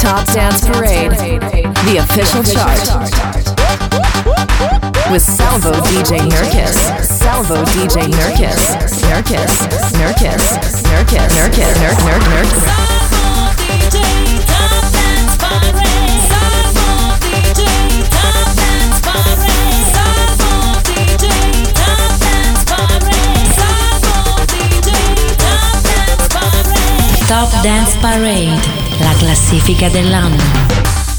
Top Dance Parade, the official chart. With Salvo DJ Nurkis. Salvo DJ Nurkis. Nurkis. Nurkis. Nurkis. Nurkis. Nurk Nurk Nurk. Top Dance Parade, la classifica dell'anno.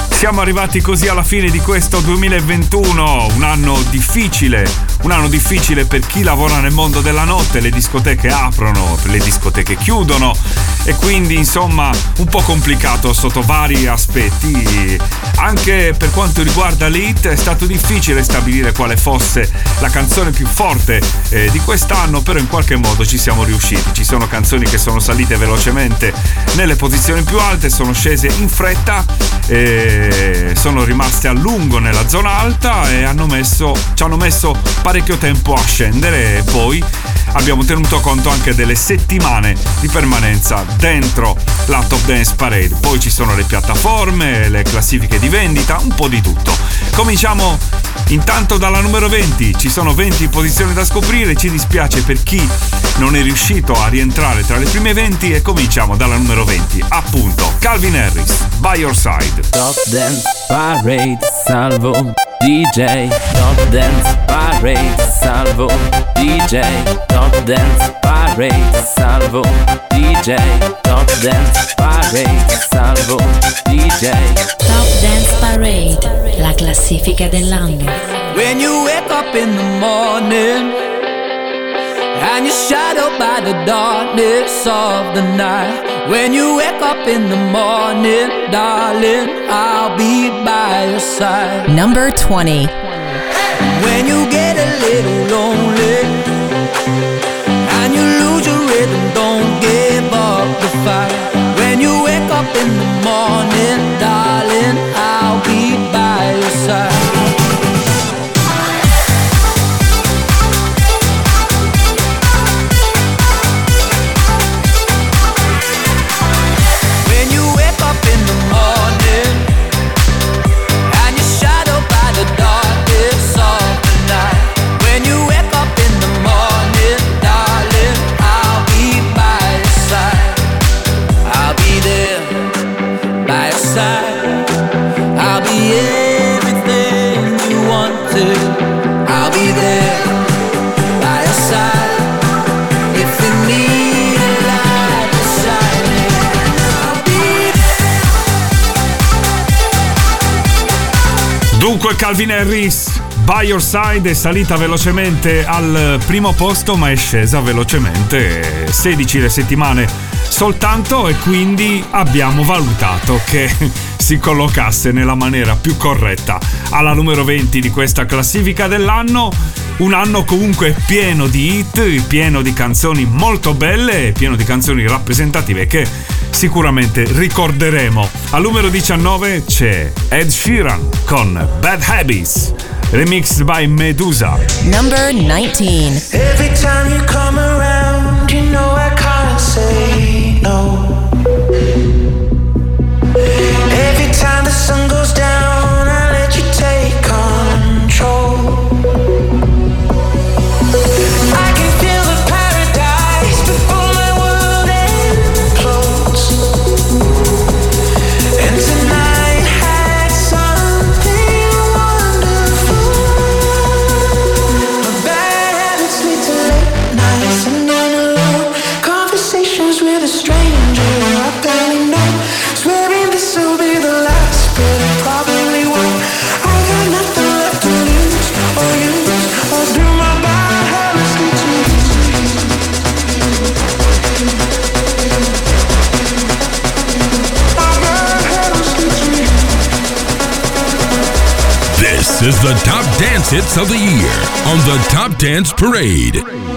Siamo arrivati così alla fine di questo 2021, un anno difficile, un anno difficile per chi lavora nel mondo della notte, le discoteche aprono, le discoteche chiudono e quindi insomma un po' complicato sotto vari aspetti. Anche per quanto riguarda l'hit è stato difficile stabilire quale fosse la canzone più forte eh, di quest'anno, però in qualche modo ci siamo riusciti. Ci sono canzoni che sono salite velocemente nelle posizioni più alte, sono scese in fretta. Eh, sono rimaste a lungo nella zona alta e hanno messo, ci hanno messo parecchio tempo a scendere e poi abbiamo tenuto conto anche delle settimane di permanenza dentro la Top Dance Parade. Poi ci sono le piattaforme, le classifiche di vendita, un po' di tutto. Cominciamo intanto dalla numero 20, ci sono 20 posizioni da scoprire, ci dispiace per chi non è riuscito a rientrare tra le prime 20 e cominciamo dalla numero 20, appunto Calvin Harris, By Your Side. Top Dance Parade, salvo DJ. Top Dance Parade, salvo DJ. Top Dance Parade, salvo DJ. Top Dance Parade, salvo DJ. Top Dance Parade, la classifica dell'anno. When you wake up in the morning and you're shadowed by the darkness of the night. When you wake up in the morning, darling, I'll be by your side. Number 20. When you get a little lonely and you lose your rhythm, don't give up the fight. When you wake up in the morning, darling, Calvin Harris, By Your Side è salita velocemente al primo posto ma è scesa velocemente 16 le settimane soltanto e quindi abbiamo valutato che si collocasse nella maniera più corretta alla numero 20 di questa classifica dell'anno. Un anno comunque pieno di hit, pieno di canzoni molto belle e pieno di canzoni rappresentative che sicuramente ricorderemo. Al numero 19 c'è Ed Sheeran con Bad Habits, remixed by Medusa. Number 19. Hits of the year on the Top Dance Parade.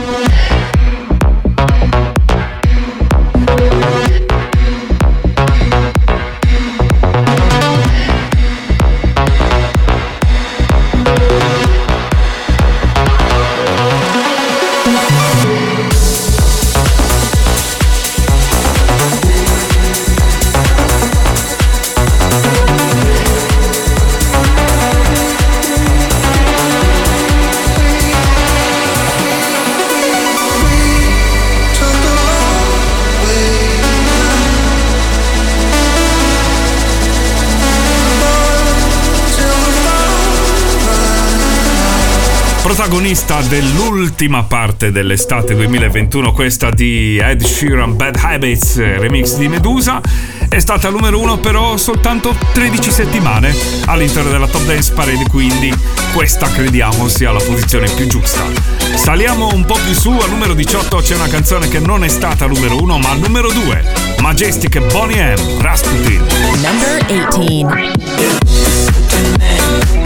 protagonista dell'ultima parte dell'estate 2021, questa di Ed Sheeran Bad Habits, remix di Medusa, è stata numero uno però soltanto 13 settimane all'interno della Top Dance Parade, quindi questa crediamo sia la posizione più giusta. Saliamo un po' più su, al numero 18 c'è una canzone che non è stata numero uno, ma numero 2, Majestic Bonnie M, Rasputin. Number 18.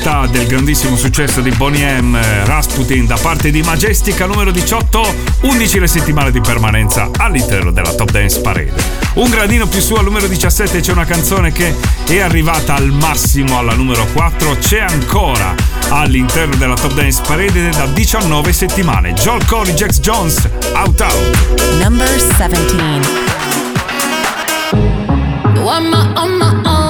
diretta del grandissimo successo di Bonnie M, Rasputin, da parte di Majestica numero 18, 11 le settimane di permanenza all'interno della Top Dance Parade. Un gradino più su al numero 17 c'è una canzone che è arrivata al massimo alla numero 4, c'è ancora all'interno della Top Dance Parade da 19 settimane. Joel Corey, Jax Jones, Out Out. Number 17. Oh my, oh my, oh.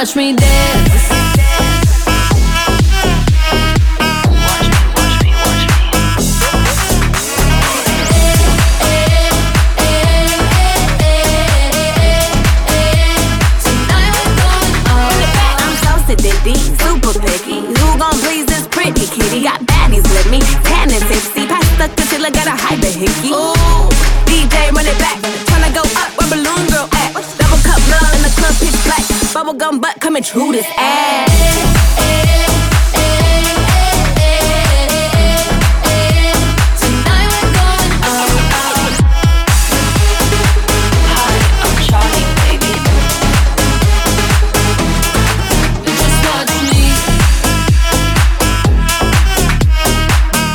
watch me dance. come and this ass.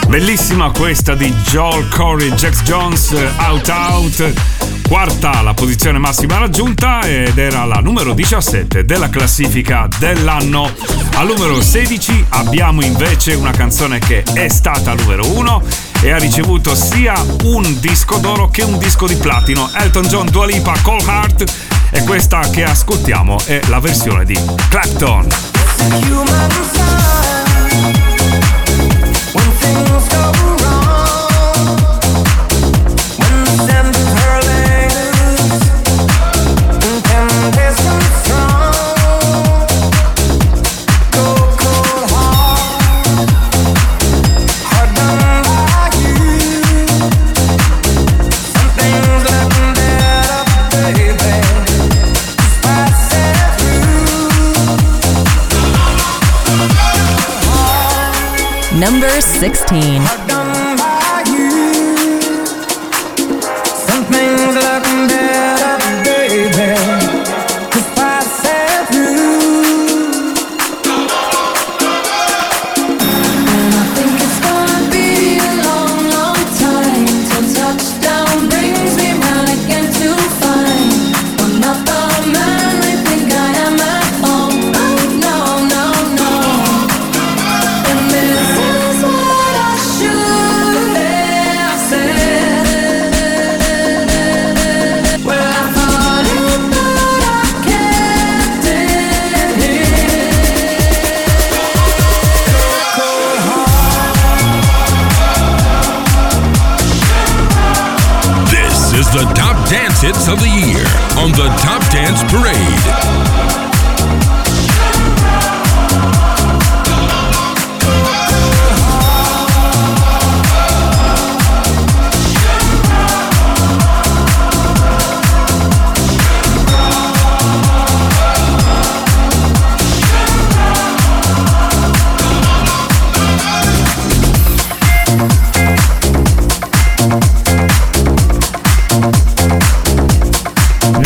Bellissima questa di Joel Corey Jax Jones Out Out Quarta la posizione massima raggiunta ed era la numero 17 della classifica dell'anno. Al numero 16 abbiamo invece una canzone che è stata numero 1 e ha ricevuto sia un disco d'oro che un disco di platino. Elton John, Dua Lipa, Cold Heart e questa che ascoltiamo è la versione di Clapton. Number 16.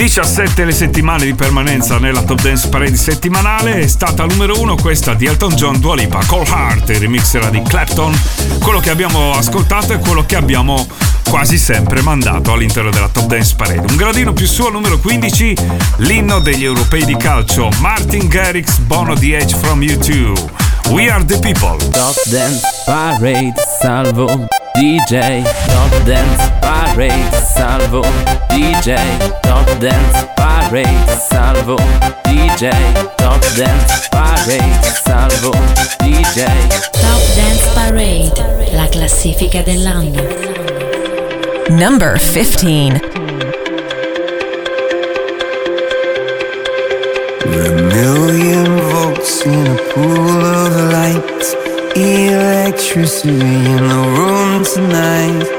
17 le settimane di permanenza nella Top Dance Parade settimanale è stata numero 1 questa di Elton John Dualipa, Cold Heart, il remix era di Clapton. Quello che abbiamo ascoltato è quello che abbiamo quasi sempre mandato all'interno della Top Dance Parade. Un gradino più su al numero 15, l'inno degli europei di calcio, Martin Garrix, Bono The Edge from YouTube. We are the people. Top Dance Parade, salvo DJ. Top Dance Parade Parade, salvo DJ. Top Dance Parade, salvo DJ. Top Dance Parade, salvo DJ. Top Dance Parade, la classifica dell'anno. Number 15. We're a million volts in a pool of light. Electricity in the room tonight.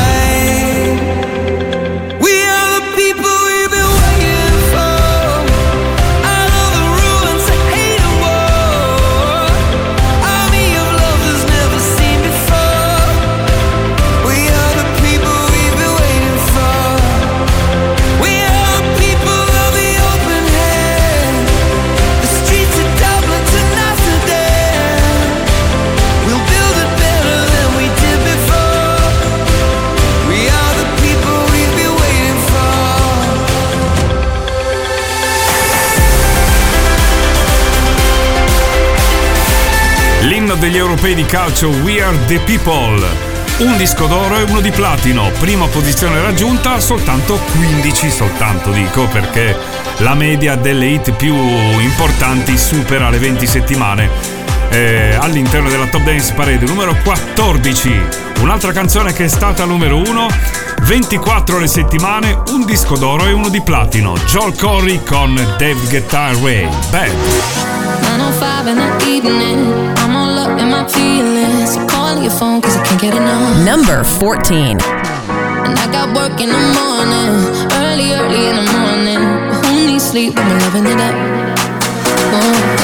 Degli europei di calcio We Are the People. Un disco d'oro e uno di platino. Prima posizione raggiunta, soltanto 15, soltanto dico perché la media delle hit più importanti supera le 20 settimane. Eh, all'interno della Top Dance Parade numero 14. Un'altra canzone che è stata numero 1. 24 le settimane, un disco d'oro e uno di platino. Joel Corey con Dave Guitar Ray. Bad. 905 in the evening. My feelings. So call your phone cause I can't get enough. Number 14. And I got work in the morning. Early, early in the morning. But who needs sleep when we're loving it up? Oh,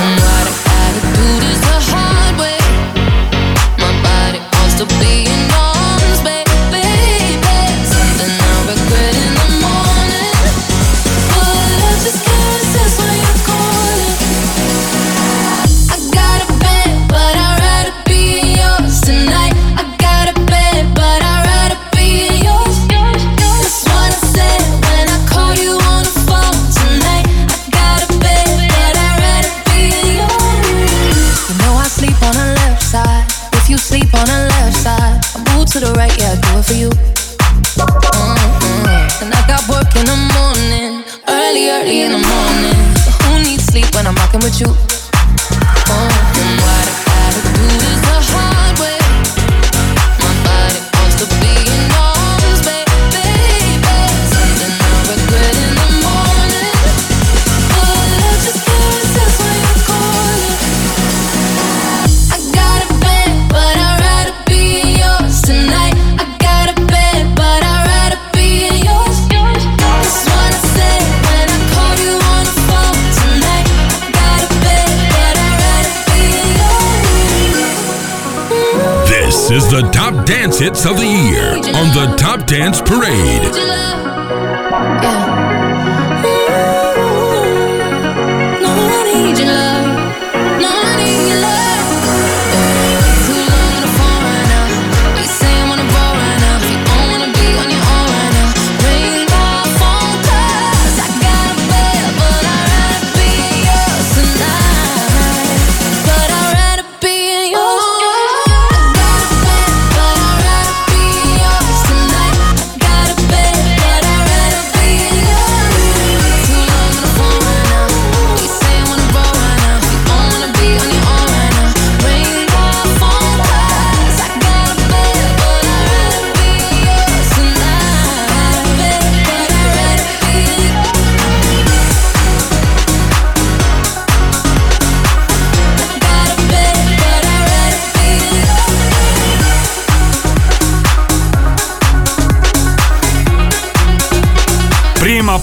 hits of the year on the Top Dance Parade.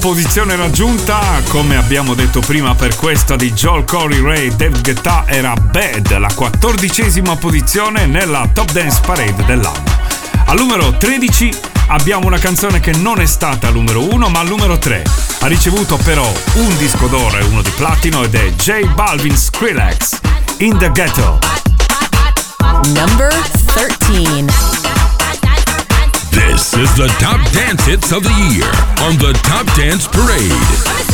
Posizione raggiunta, come abbiamo detto prima per questa di Joel Corey Ray Dave Guetta era Bad, la quattordicesima posizione nella Top Dance Parade dell'anno. Al numero 13 abbiamo una canzone che non è stata al numero 1 ma al numero 3. Ha ricevuto però un disco d'oro e uno di platino ed è J Balvin Skrillex, In the Ghetto. Number 13. Is the top dance hits of the year on the Top Dance Parade.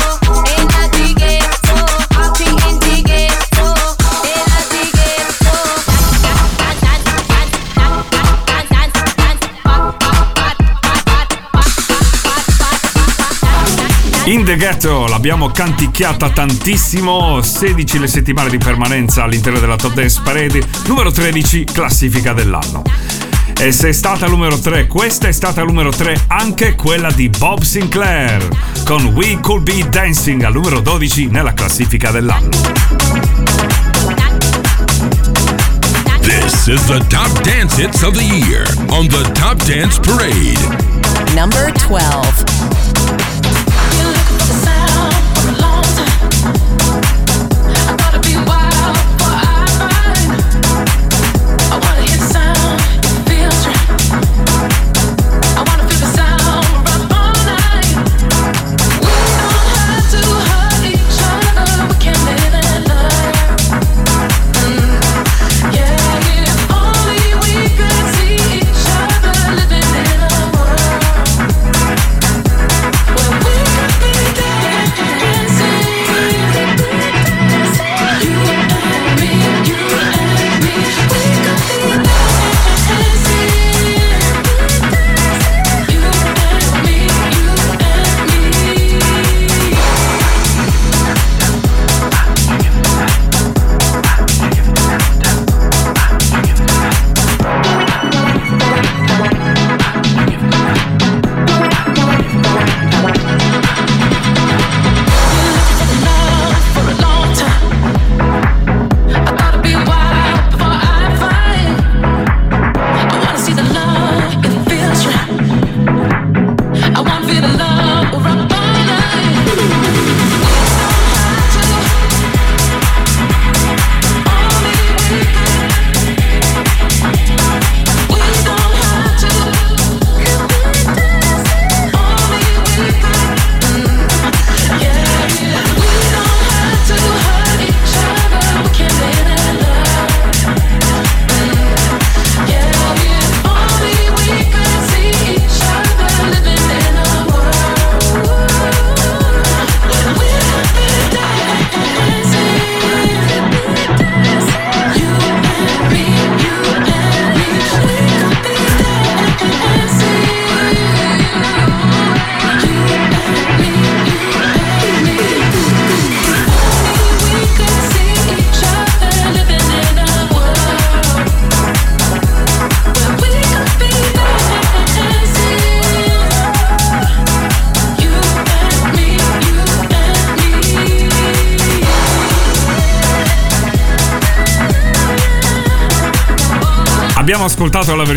The Ghetto l'abbiamo canticchiata tantissimo, 16 le settimane di permanenza all'interno della Top Dance Parade, numero 13 classifica dell'anno. E se è stata numero 3, questa è stata numero 3 anche quella di Bob Sinclair con We Could Be Dancing al numero 12 nella classifica dell'anno. This is the top dance hits of the year on the Top Dance Parade. Number 12.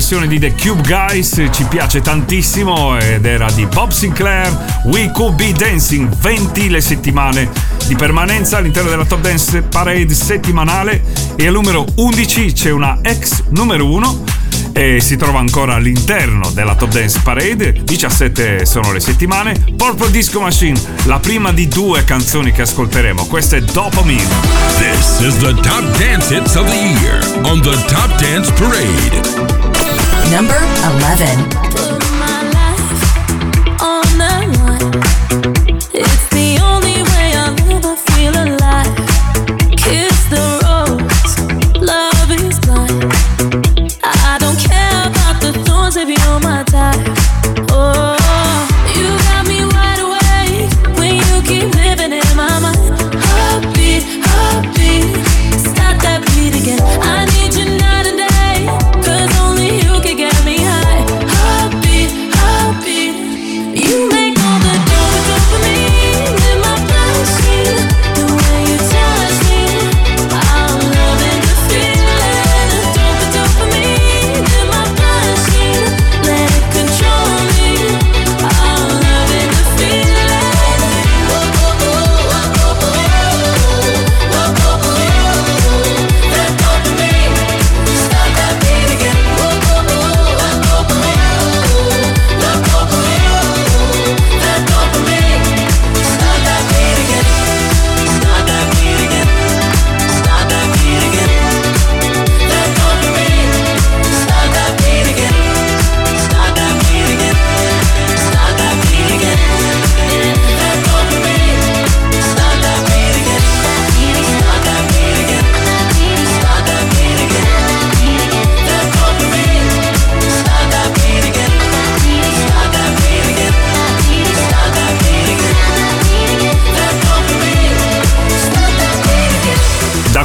Versione di The Cube Guys, ci piace tantissimo ed era di Bob Sinclair, We Could Be Dancing, 20 le settimane di permanenza all'interno della Top Dance Parade settimanale e al numero 11 c'è una ex numero 1 e si trova ancora all'interno della Top Dance Parade. 17 sono le settimane. Purple Disco Machine, la prima di due canzoni che ascolteremo. Questa è Dopamine. This is the top dance hits of the year on the Top Dance Parade. Number 11.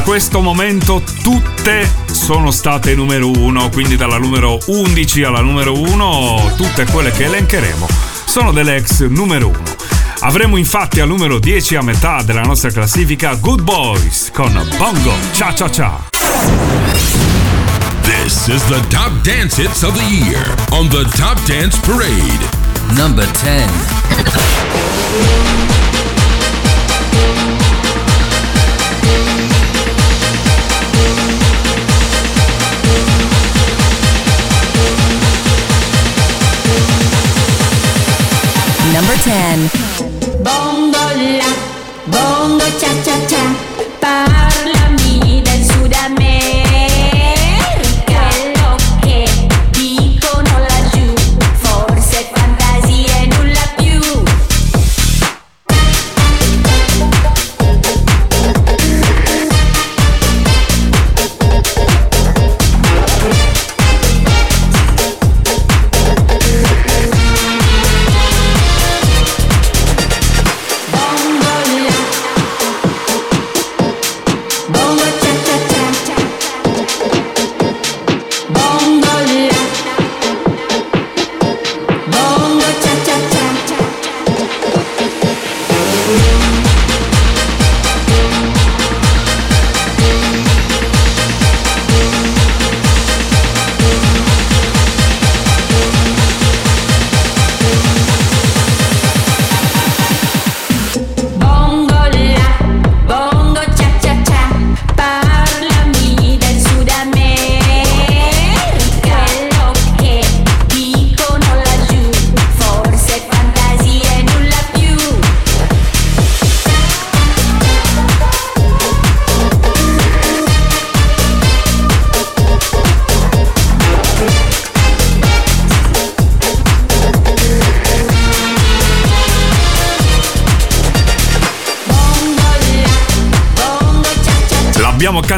Questo momento tutte sono state numero uno, quindi dalla numero 11 alla numero 1, tutte quelle che elencheremo sono delle ex numero 1. Avremo infatti al numero 10 a metà della nostra classifica Good Boys con Bongo Cha Cha Cha. This is the top dance hits of the year on the Top Dance Parade. Number 10. 10.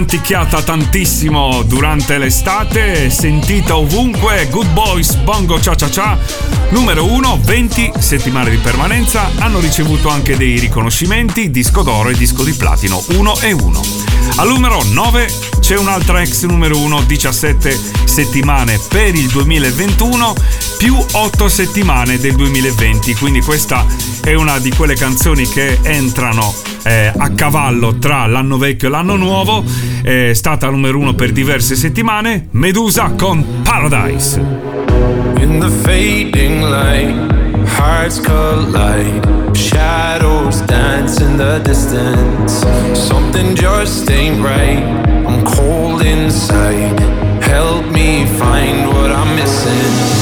Canticchiata tantissimo durante l'estate, sentita ovunque, Good Boys Bongo Cha Cha Cha, numero 1, 20 settimane di permanenza, hanno ricevuto anche dei riconoscimenti, disco d'oro e disco di platino 1 e 1. Al numero 9 c'è un'altra ex numero 1, 17 settimane per il 2021 più 8 settimane del 2020, quindi questa è una di quelle canzoni che entrano eh, a cavallo tra l'anno vecchio e l'anno nuovo, è stata numero 1 per diverse settimane, Medusa con Paradise. In the fading light, hearts collide. Shadows dance in the distance. Something just ain't right. I'm cold inside. help me find what I'm missing.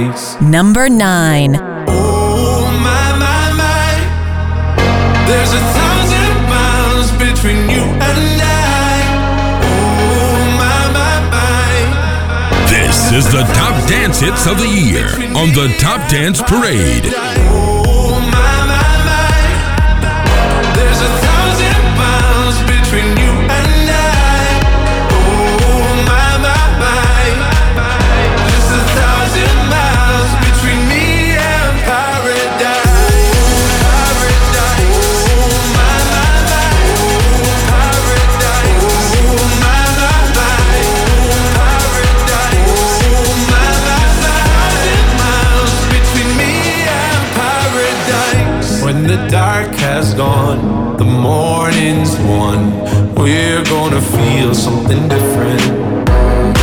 Paradise. Number 9. Oh my my my, there's a thousand miles between you and I. Oh my my my. This is the top dance hits of the year on the Top Dance Parade. Oh, has gone, the morning's won. We're gonna feel something different.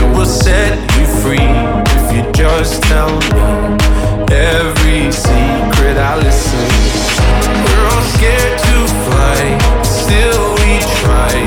It will set you free if you just tell me every secret I listen. We're all scared to fly, still we try.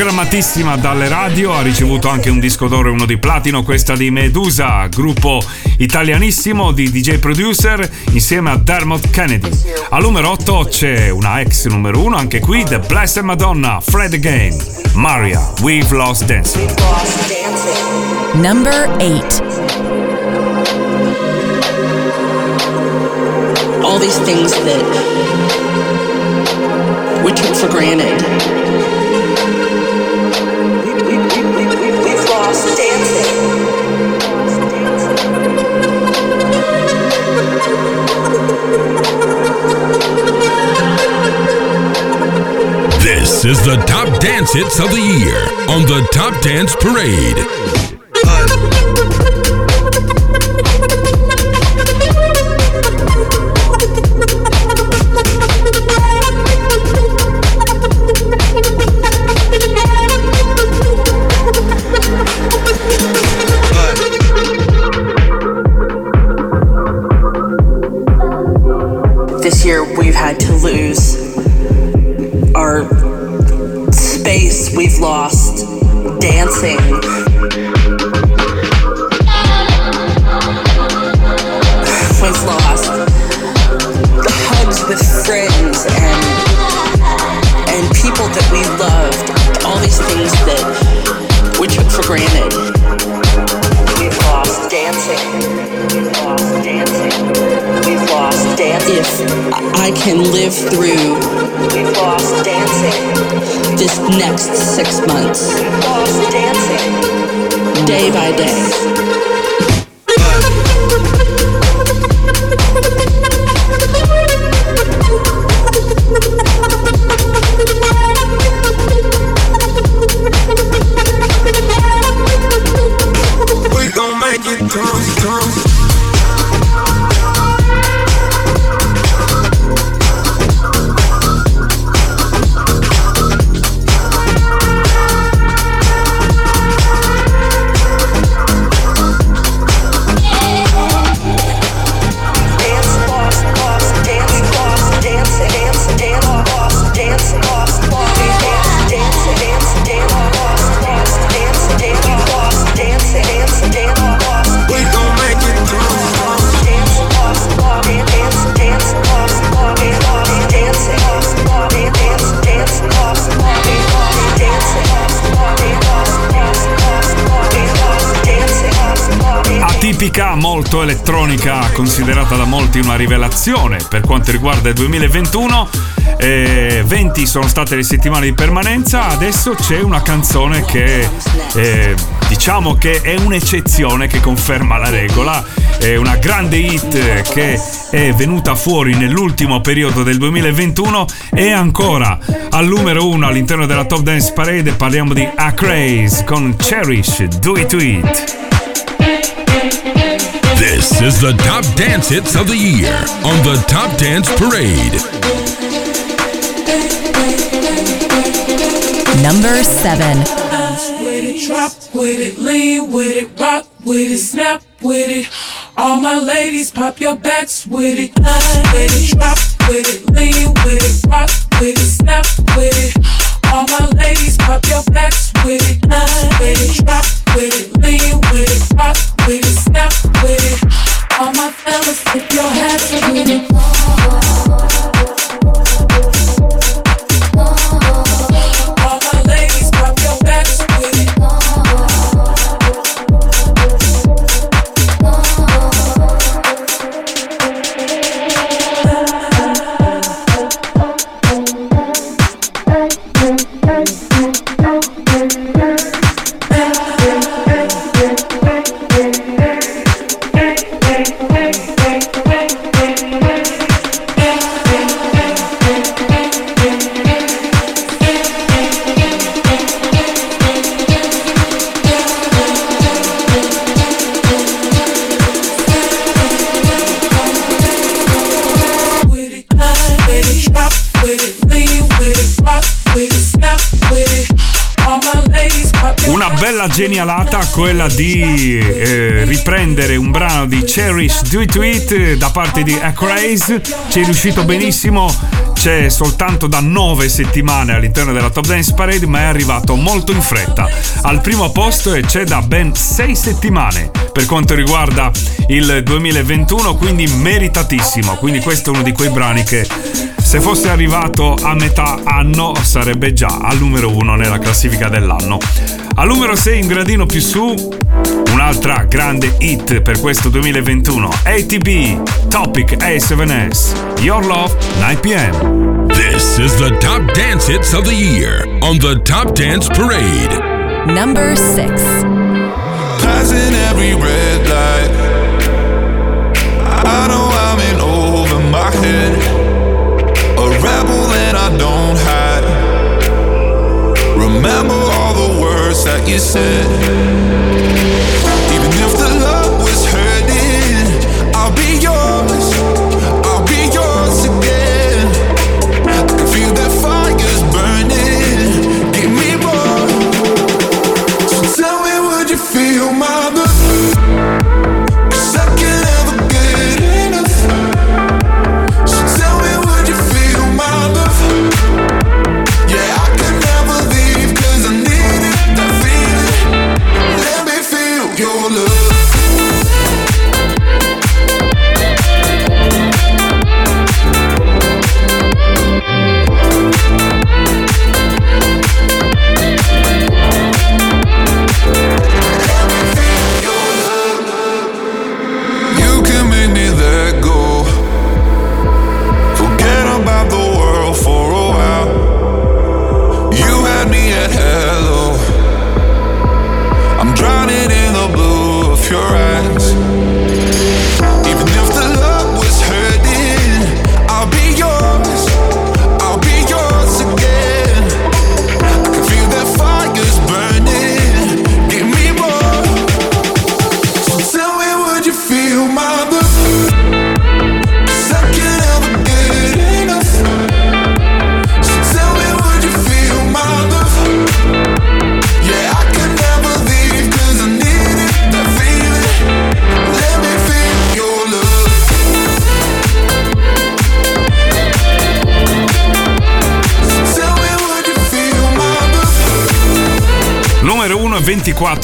Programmatissima dalle radio, ha ricevuto anche un disco d'oro e uno di platino, questa di Medusa, gruppo italianissimo di DJ producer insieme a Dermot Kennedy. Al numero 8 c'è una ex numero 1, anche qui The Blessed Madonna, Fred Again, Maria, We've Lost Dancing. Number 8. all these things that we took for granted. This is the top dance hits of the year on the Top Dance Parade. This year we've had to lose our space, we've lost dancing. We've lost the hugs with friends and and people that we loved, all these things that we took for granted. We've lost dancing. We've lost dancing. We've lost dancing. If I can live through. This next six months, We've lost dancing. day by day. Molto elettronica, considerata da molti una rivelazione per quanto riguarda il 2021. Eh, 20 sono state le settimane di permanenza, adesso c'è una canzone che eh, diciamo che è un'eccezione che conferma la regola, è una grande hit che è venuta fuori nell'ultimo periodo del 2021 e ancora al numero 1 all'interno della Top Dance Parade parliamo di A Craze con Cherish, Do It To It. This is the top dance hits of the year on the Top Dance Parade. Number 7. With it, drop with it, lean with it, rock with it, snap with it. All my ladies, pop your backs with it. With it, drop with it, lean with it, rock with it, snap with it. All my ladies, pop your backs with it. With it, drop with it, lean with it, rock with it, snap with it. All my fellas, tip your hats with genialata quella di eh, riprendere un brano di Cherish Do It It da parte di Acraze. Ci è riuscito benissimo. C'è soltanto da 9 settimane all'interno della Top Dance Parade, ma è arrivato molto in fretta. Al primo posto e c'è da ben 6 settimane per quanto riguarda il 2021, quindi meritatissimo. Quindi questo è uno di quei brani che se fosse arrivato a metà anno sarebbe già al numero 1 nella classifica dell'anno. Al numero 6 in gradino più su un'altra grande hit per questo 2021 ATB Topic A7S Your Love 9pm This is the top dance hits of the year on the Top Dance Parade. Number 6. Passing every red light. I know I'm in over my head. A rebel and I don't hide. Remember you said.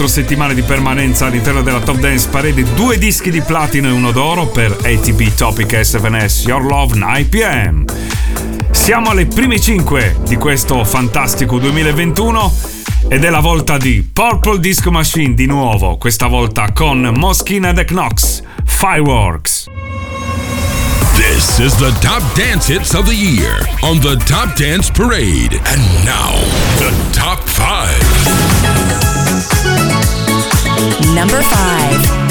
24 settimane di permanenza all'interno della Top Dance Parade, due dischi di platino e uno d'oro per ATB Topic S7S Your Love 9pm. Siamo alle prime 5 di questo fantastico 2021 Ed è la volta di Purple Disco Machine di nuovo, questa volta con Moschina The Knox, Fireworks. This is the top dance hits of the year on the Top Dance Parade. And now, the top five. Number five.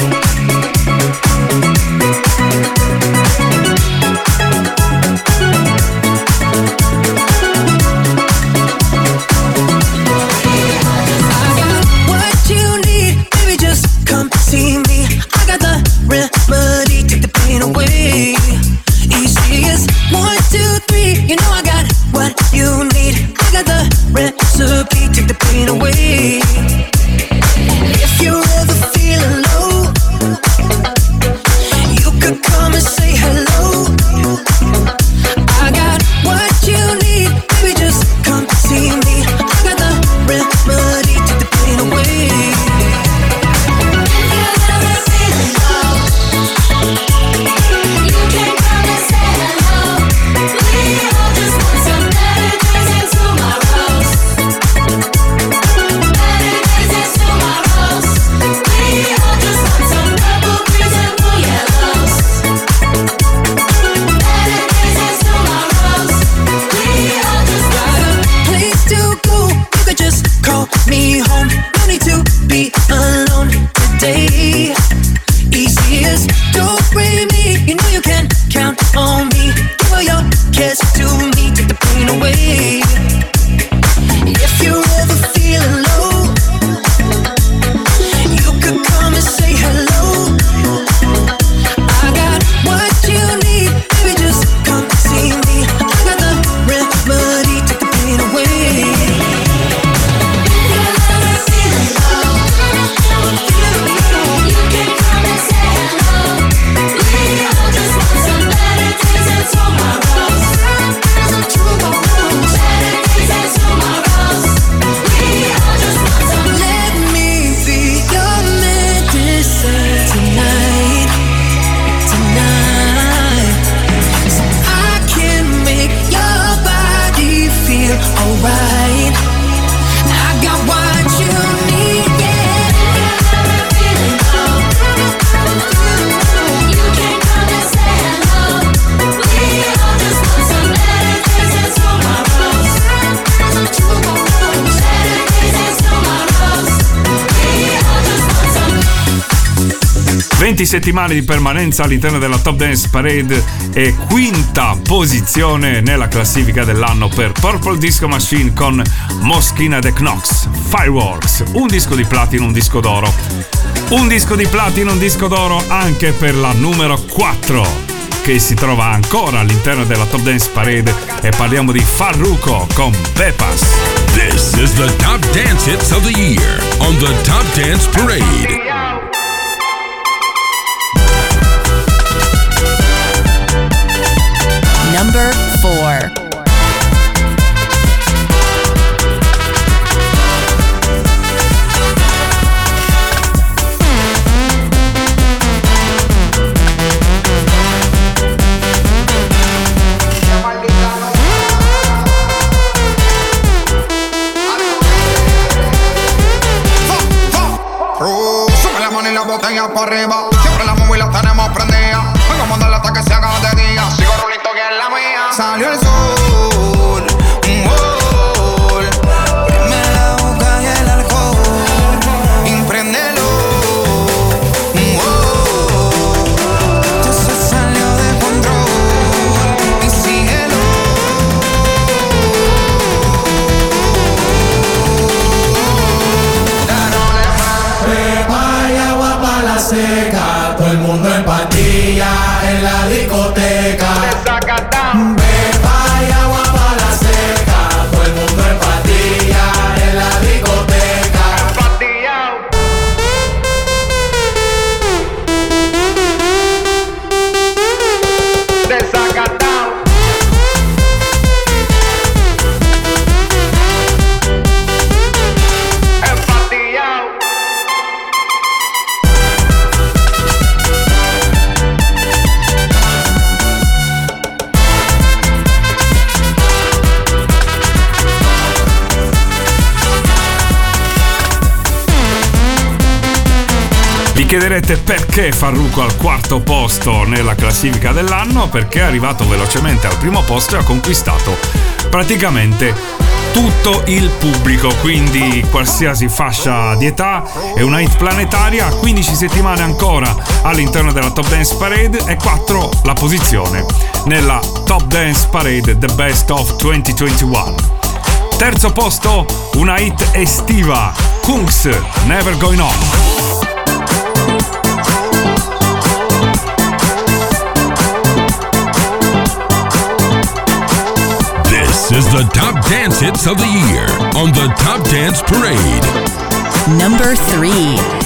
20 settimane di permanenza all'interno della Top Dance Parade e quinta posizione nella classifica dell'anno per Purple Disco Machine con Moschina The Knox, Fireworks, un disco di platino, un disco d'oro. Un disco di platino, un disco d'oro anche per la numero 4 che si trova ancora all'interno della Top Dance Parade e parliamo di Farruko con Pepas. This is the top dance hits of the year on the Top Dance Parade. Number perché Farruko al quarto posto nella classifica dell'anno? Perché è arrivato velocemente al primo posto e ha conquistato praticamente tutto il pubblico, quindi qualsiasi fascia di età, è una hit planetaria, 15 settimane ancora all'interno della Top Dance Parade e 4 la posizione nella Top Dance Parade The Best of 2021. Terzo posto, una hit estiva, Kungs, Never Going On. The top dance hits of the year on the Top Dance Parade. Number three.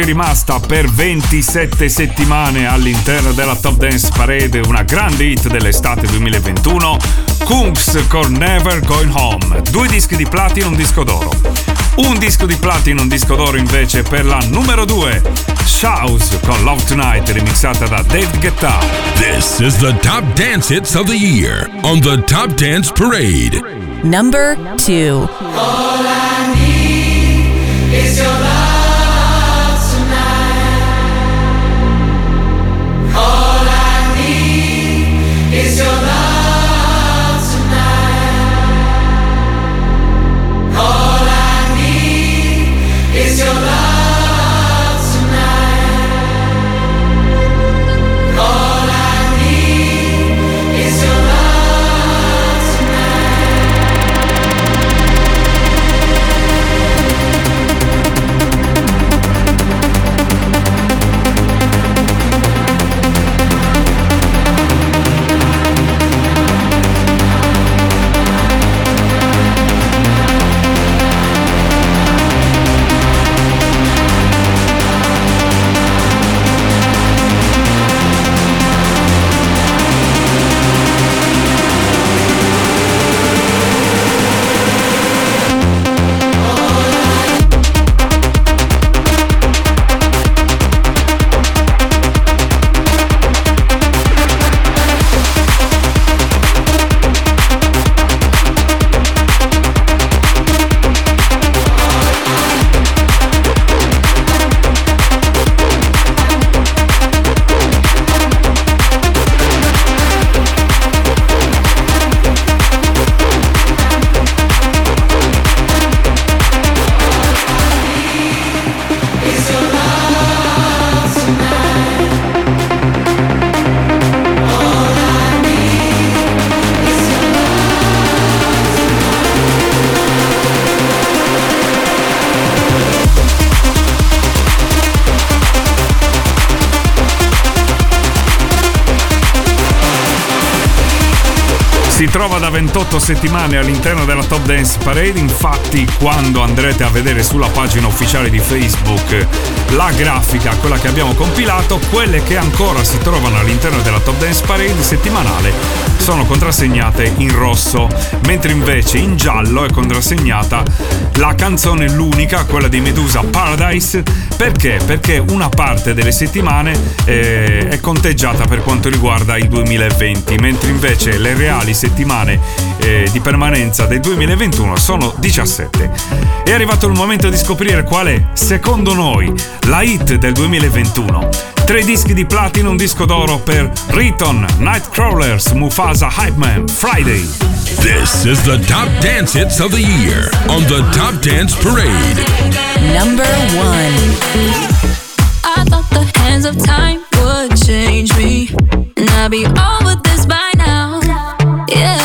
Ci è rimasta per 27 settimane all'interno della Top Dance Parade, una grande hit dell'estate 2021, Kungs con Never Going Home, due dischi di platino, un disco d'oro. Un disco di platino, un disco d'oro invece per la numero 2, Shouse con Love Tonight remixata da Dave Guetta. This is the top dance hits of the year on the Top Dance Parade. Number two. All I need is your love settimane all'interno della Top Dance Parade, infatti quando andrete a vedere sulla pagina ufficiale di Facebook la grafica, quella che abbiamo compilato, quelle che ancora si trovano all'interno della Top Dance Parade settimanale sono contrassegnate in rosso, mentre invece in giallo è contrassegnata la canzone l'unica, quella di Medusa Paradise, perché? Perché una parte delle settimane eh, è conteggiata per quanto riguarda il 2020, mentre invece le reali settimane eh, di permanenza del 2021 sono 17. È arrivato il momento di scoprire qual è, secondo noi, la hit del 2021. Tre dischi di platino, un disco d'oro per Riton, Nightcrawlers, Mufasa Hype Man, Friday. This is the top dance hits of the year on the Top Dance Parade. Number one. I thought the hands of time would change me, and I'd be over this by now. Yeah,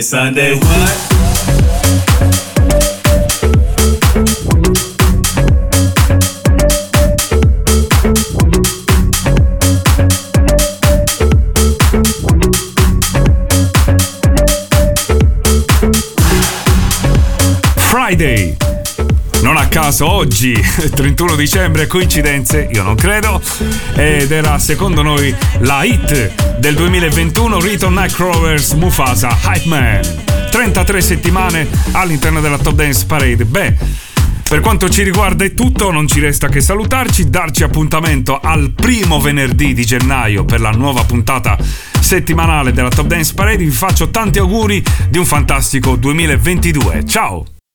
It's Sunday. What? Friday. Caso oggi, 31 dicembre, coincidenze, io non credo, ed era secondo noi la hit del 2021 Return Nightcrawlers Mufasa Hype Man. 33 settimane all'interno della Top Dance Parade. Beh, per quanto ci riguarda è tutto, non ci resta che salutarci, darci appuntamento al primo venerdì di gennaio per la nuova puntata settimanale della Top Dance Parade. Vi faccio tanti auguri di un fantastico 2022. Ciao!